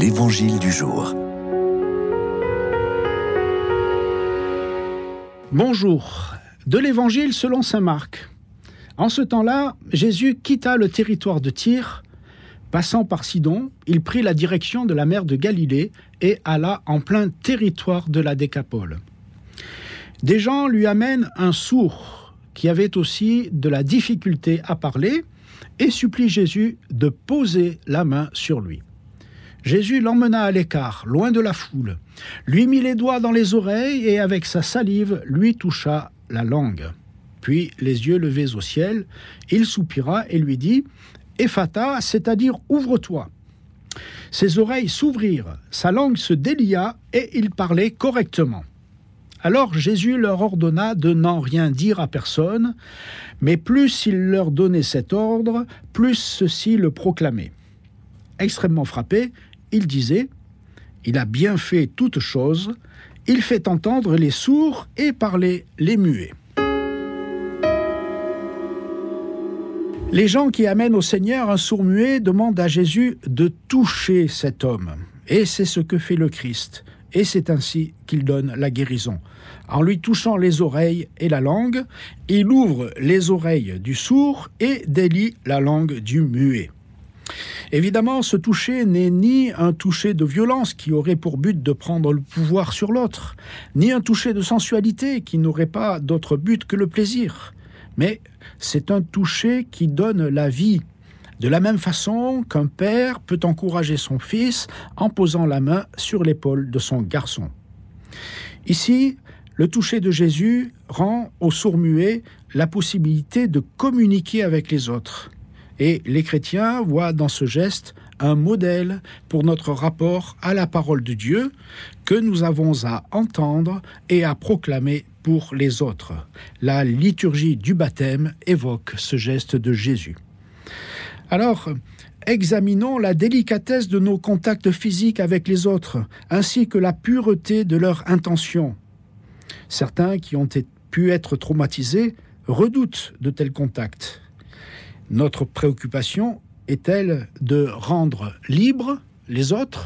L'Évangile du jour. Bonjour. De l'Évangile selon Saint Marc. En ce temps-là, Jésus quitta le territoire de Tyr. Passant par Sidon, il prit la direction de la mer de Galilée et alla en plein territoire de la Décapole. Des gens lui amènent un sourd qui avait aussi de la difficulté à parler et supplie Jésus de poser la main sur lui. Jésus l'emmena à l'écart, loin de la foule, lui mit les doigts dans les oreilles et avec sa salive lui toucha la langue. Puis, les yeux levés au ciel, il soupira et lui dit Ephata, c'est-à-dire ouvre-toi. Ses oreilles s'ouvrirent, sa langue se délia et il parlait correctement. Alors Jésus leur ordonna de n'en rien dire à personne, mais plus il leur donnait cet ordre, plus ceux-ci le proclamaient. Extrêmement frappé, il disait Il a bien fait toutes choses, il fait entendre les sourds et parler les muets. Les gens qui amènent au Seigneur un sourd muet demandent à Jésus de toucher cet homme. Et c'est ce que fait le Christ. Et c'est ainsi qu'il donne la guérison. En lui touchant les oreilles et la langue, il ouvre les oreilles du sourd et délie la langue du muet. Évidemment, ce toucher n'est ni un toucher de violence qui aurait pour but de prendre le pouvoir sur l'autre, ni un toucher de sensualité qui n'aurait pas d'autre but que le plaisir, mais c'est un toucher qui donne la vie, de la même façon qu'un père peut encourager son fils en posant la main sur l'épaule de son garçon. Ici, le toucher de Jésus rend au sourd-muet la possibilité de communiquer avec les autres. Et les chrétiens voient dans ce geste un modèle pour notre rapport à la parole de Dieu que nous avons à entendre et à proclamer pour les autres. La liturgie du baptême évoque ce geste de Jésus. Alors, examinons la délicatesse de nos contacts physiques avec les autres, ainsi que la pureté de leur intention. Certains qui ont pu être traumatisés redoutent de tels contacts. Notre préoccupation est-elle de rendre libres les autres